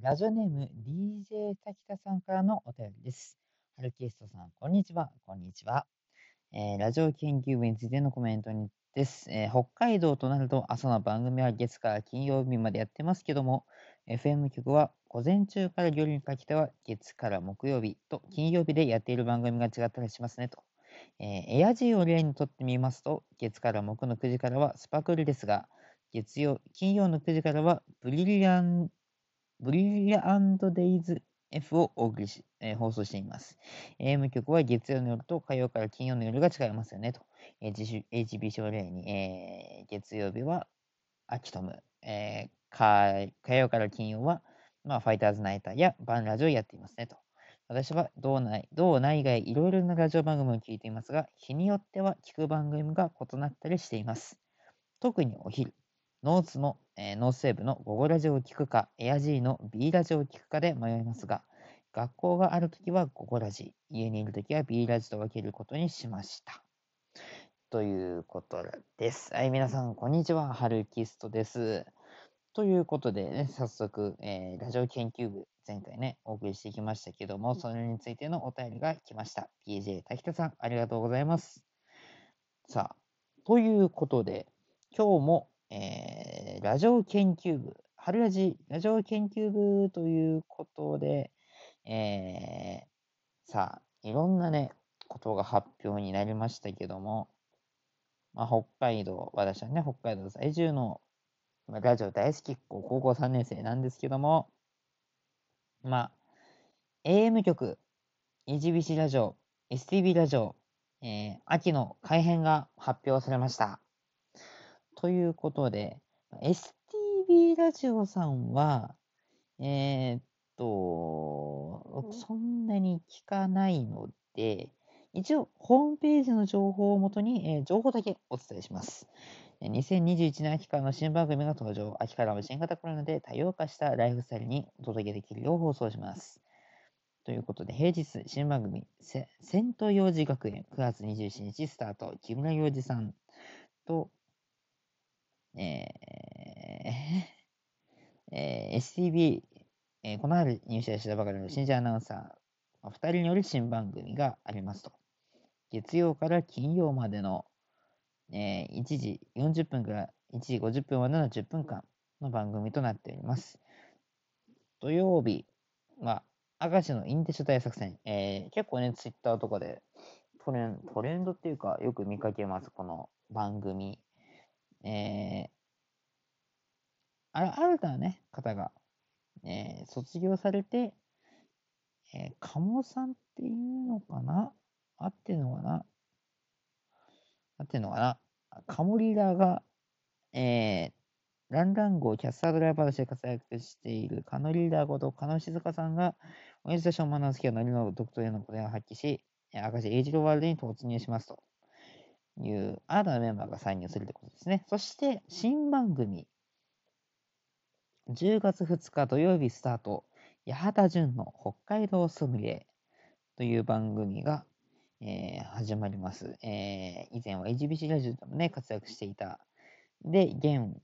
ラジオネーム DJ 滝田さんからのお便りです。ハルキエストさん、こんにちは。こんにちは。えーラジオ研究部についてのコメントにです、えー北海道となると朝の番組は月から金曜日までやってますけども、FM 局は午前中から夜にかけては月から木曜日と金曜日でやっている番組が違ったりしますねと。えーエアジーを例にとってみますと、月から木の9時からはスパクルですが、月曜、金曜の9時からはブリリアン、ブリリアンドデイズ F をお送りし、えー放送しています。AM 局は月曜の夜と火曜から金曜の夜が違いますよねと。えー自主 HBC を例に、えー月曜日はアキトム、えー火火曜から金曜は、まあ、ファイターズナイターやバンラジオをやっていますねと。私は道内、道内外いろいろなラジオ番組を聞いていますが、日によっては聞く番組が異なったりしています。特にお昼、ノーツの、えーノース西部の午後ラジオを聞くか、エアジーの B ラジオを聞くかで迷いますが、学校があるときは午後ラジ、家にいるときは B ラジと分けることにしました。ということです。はい、皆さん、こんにちは。ハルキストです。ということで、ね、早速、えーラジオ研究部、前回ね、お送りしてきましたけども、それについてのお便りが来ました。DJ 滝田さん、ありがとうございます。さあ、ということで、今日も、えーラジオ研究部、春ラジラジオ研究部ということで、えーさあ、いろんなね、ことが発表になりましたけども、まあ、北海道、私はね、北海道在住の、まあラジオ大好きっ子、高校3年生なんですけども、まあ、AM 局、EGBC ラジオ、STB ラジオ、えー秋の改編が発表されました。ということで、STB ラジオさんは、えーっと、そんなに聞かないので、一応、ホームページの情報をもとに、えー情報だけお伝えします。えー2021年秋からの新番組が登場。秋からは新型コロナで多様化したライフスタイルにお届けできるよう放送します。ということで、平日新番組、せ戦闘幼児学園9月27日スタート。木村洋二さんと、えーえー STB、えーこの春入社したばかりの新人アナウンサー、まあ2人による新番組がありますと。月曜から金曜までの、えー1時40分から1時50分までの10分間の番組となっております。土曜日は、明石のインテショ大作戦、えー結構ね、ツイッターとかでトレントレンドっていうか、よく見かけます、この番組。えー新たなね、方が、えー卒業されて、えー、鴨さんっていうのかな？合ってのかな？合ってのかな？カモリーダーが、えー、ランラン号キャスタードライバーとして活躍しているカノリーダーこと加野静香さんが、同じ年を学ぶ好きなノリの独特のことを発揮し、明石エイジロワールドに突入しますと。いう新たなメンバーが参入するということですね。そして、新番組、10月2日土曜日スタート、八幡淳の北海道ソムリエという番組が、えー始まります。えー以前は HBC ラジオでもね、活躍していた。で、現、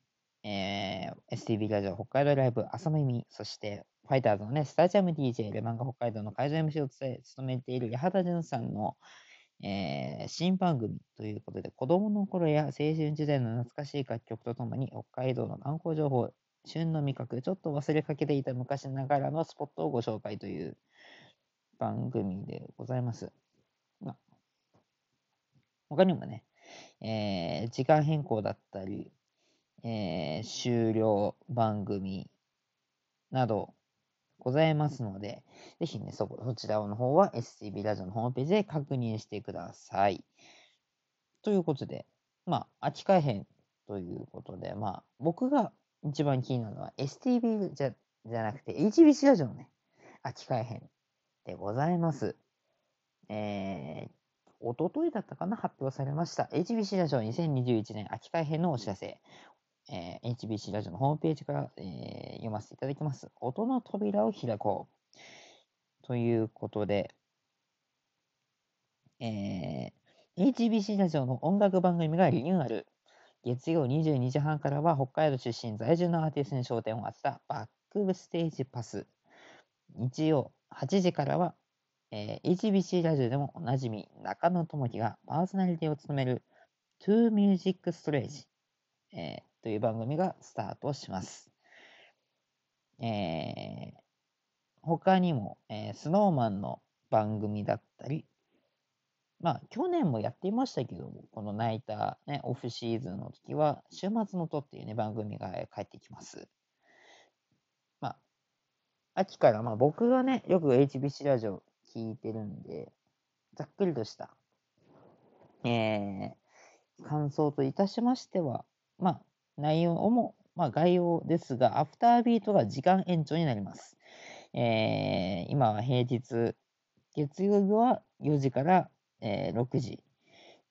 えー STB ラジオ北海道ライブ朝耳、そしてファイターズのね、スタジアム DJ、レバンガ北海道の会場 MC を務め務めている八幡淳さんの、えー新番組ということで、子供の頃や青春時代の懐かしい楽曲とともに、北海道の観光情報、旬の味覚、ちょっと忘れかけていた昔ながらのスポットをご紹介という番組でございます。まあ、他にもね、えー時間変更だったり、えー終了番組などございますので、ぜひね、そこ、そちらの方は STB ラジオのホームページで確認してください。ということで、まあ、秋改編ということで、まあ、僕が一番気になるのは STB じゃじゃなくて HBC ラジオのね、秋改編でございます。えー、おとといだったかな発表されました。HBC ラジオ2021年秋改編のお知らせ。えー HBC ラジオのホームページから、えー読ませていただきます。音の扉を開こう。ということで、えー HBC ラジオの音楽番組がリニューアル。月曜22時半からは北海道出身在住のアーティストに焦点を当てたバックステージパス。日曜8時からは、えー、HBC ラジオでもおなじみ中野智樹がパーソナリティを務める To Music Stage、えー、という番組がスタートします。えー、他にも、えー、スノーマンの番組だったり、まあ、去年もやっていましたけど、この泣いた、ね、オフシーズンの時は、週末のとっていうね、番組が帰ってきます。まあ、秋から、まあ僕がね、よく HBC ラジオ聞いてるんで、ざっくりとした、えー、感想といたしましては、まあ、内容も、まあ概要ですが、アフタービートが時間延長になります。えー、今は平日、月曜日は4時からえー、6時、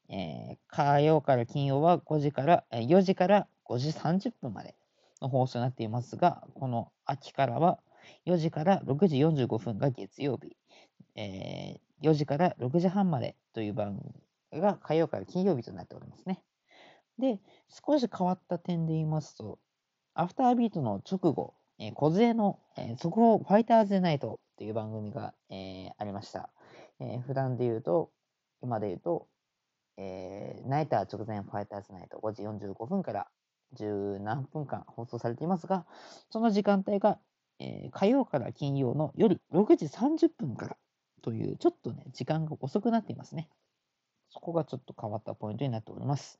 えー、火曜から金曜は5時から、えー、4時から5時30分までの放送になっていますが、この秋からは4時から6時45分が月曜日、えー、4時から6時半までという番組が火曜から金曜日となっておりますね。で、少し変わった点で言いますと、アフタービートの直後、えー、小杖の、えー、速報ファイターズナイトという番組が、えー、ありました。えー、普段で言うと、今で言うと、えー、ナイター直前ファイターズナイト5時45分から十何分間放送されていますが、その時間帯が、えー、火曜から金曜の夜6時30分からという、ちょっとね、時間が遅くなっていますね。そこがちょっと変わったポイントになっております。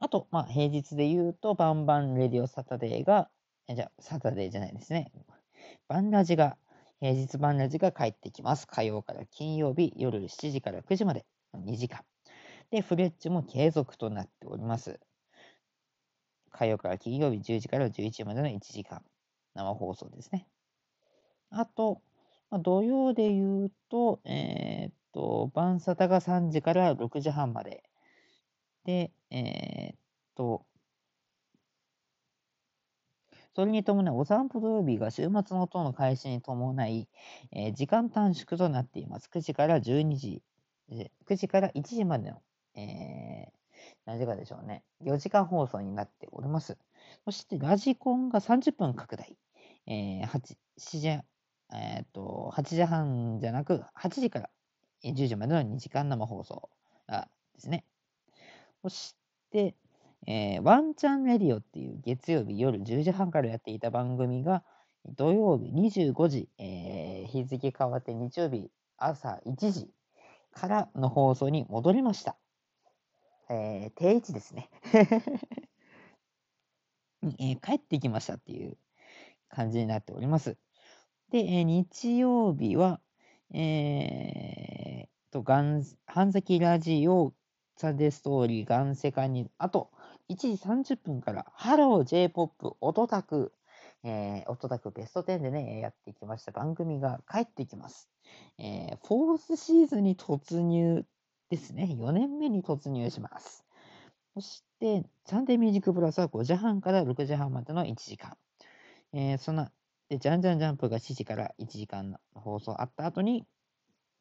あと、まあ、平日で言うと、バンバンレディオサタデーが、じゃサタデーじゃないですね。バンラジが平日版ラジが帰ってきます。火曜から金曜日夜7時から9時まで2時間。で、フレッチも継続となっております。火曜から金曜日10時から11時までの1時間。生放送ですね。あと、まあ、土曜で言うと、えー、っと、バンサタが3時から6時半まで。で、えー、っと、それに伴い、お散歩土曜日が週末の塔の開始に伴い、えー、時間短縮となっています。9時から12時、9時から1時までの、えー、何時間でしょうね。4時間放送になっております。そして、ラジコンが30分拡大。えー、8, 7時、えー、と8時半じゃなく、8時から10時までの2時間生放送ですね。そして、えー、ワンチャンレディオっていう月曜日夜10時半からやっていた番組が、土曜日25時、えー、日付変わって日曜日朝1時からの放送に戻りました。えー、定位置ですね えー、帰ってきましたっていう感じになっております。で、えー、日曜日は、えー、と、ガン、半崎ラジオ、サデストーリー、ガンセカに、あと、1時30分から、ハロー J-POP 音タク、えー、音タクベスト10でね、やってきました番組が帰ってきます。えー、 fourth season に突入ですね。4年目に突入します。そして、サンデーミュージックプラスは5時半から6時半までの1時間。えー、その、で、じゃんじゃんジャンプが7時から1時間の放送あった後に、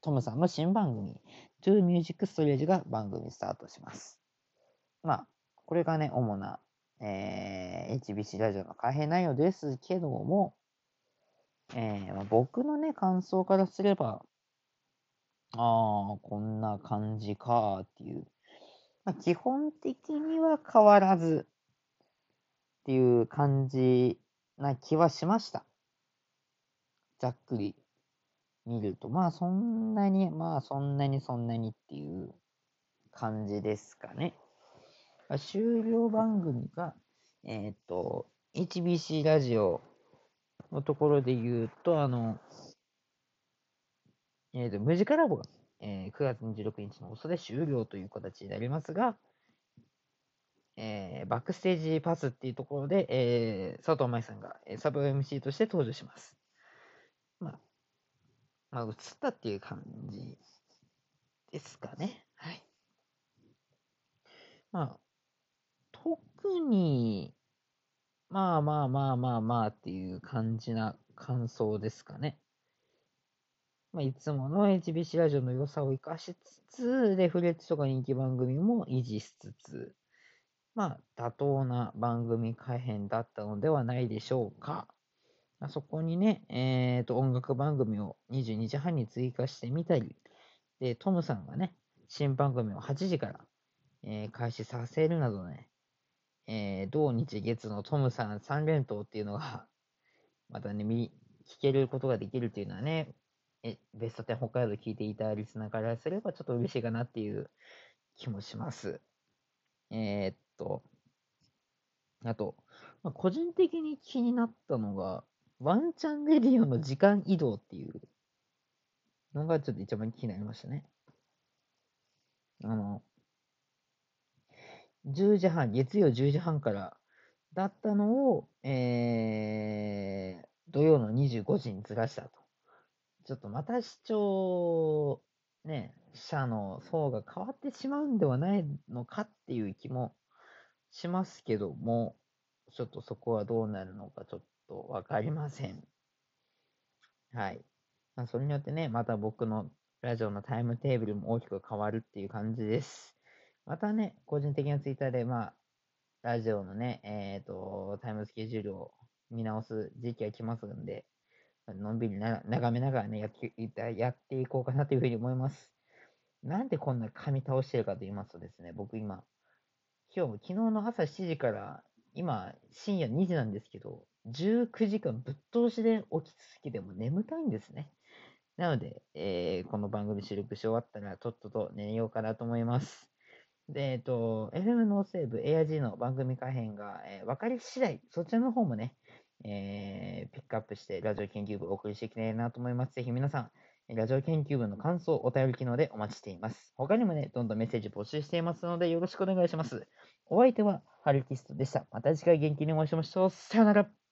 トムさんの新番組、To Music Storage が番組スタートします。まあ、これがね、主な、えー、HBC ラジオの改編内容ですけども、えーまあ、僕のね、感想からすれば、ああ、こんな感じかっていう。まあ、基本的には変わらずっていう感じな気はしました。ざっくり見ると。まあそんなに、まあそんなにそんなにっていう感じですかね。終了番組が、えっ、ー、と、HBC ラジオのところで言うと、あの、えっ、ー、と、ムジカラボが、えー、9月26日の放送で終了という形になりますが、えー、バックステージパスっていうところで、えー、佐藤舞さんが、えー、サブ MC として登場します。まあ、映ったっていう感じですかね。はい。まあ、特に、まあまあまあまあまあっていう感じな感想ですかね。まあ、いつもの HBC ラジオの良さを生かしつつ、レフレッチとか人気番組も維持しつつ、まあ、妥当な番組改編だったのではないでしょうか。まあ、そこにね、えっ、と、音楽番組を22時半に追加してみたり、で、トムさんがね、新番組を8時から、えー開始させるなどね、えー同日月のトムさん3連投っていうのが、またね、見、聞けることができるっていうのはね、え、ベスト10北海道聞いていたリスナーからすればちょっと嬉しいかなっていう気もします。えーっと、あと、まあ、個人的に気になったのが、ワンチャンレディオの時間移動っていうのがちょっと一番気になりましたね。あの、10時半、月曜10時半からだったのを、えー、土曜の25時にずらしたと。ちょっとまた視聴、ね、者の層が変わってしまうんではないのかっていう気もしますけども、ちょっとそこはどうなるのかちょっとわかりません。はい。まあ、それによってね、また僕のラジオのタイムテーブルも大きく変わるっていう感じです。またね、個人的なツイッターで、まあ、ラジオのね、えっ、と、タイムスケジュールを見直す時期が来ますんで、のんびりな眺めながらねやっていた、やっていこうかなというふうに思います。なんでこんな髪倒してるかと言いますとですね、僕今、今日、昨日の朝7時から、今、深夜2時なんですけど、19時間ぶっ通しで起き続けても眠たいんですね。なので、えーこの番組収録し終わったら、とっとと寝ようかなと思います。で、えっと、FM ノーセーブ AIG の番組改編が、えー分かり次第、そちらの方もね、えーピックアップして、ラジオ研究部お送りしていきたいなと思います。ぜひ皆さん、ラジオ研究部の感想、お便り機能でお待ちしています。他にもね、どんどんメッセージ募集していますので、よろしくお願いします。お相手は、ハルキストでした。また次回元気にお会いしましょう。さよなら。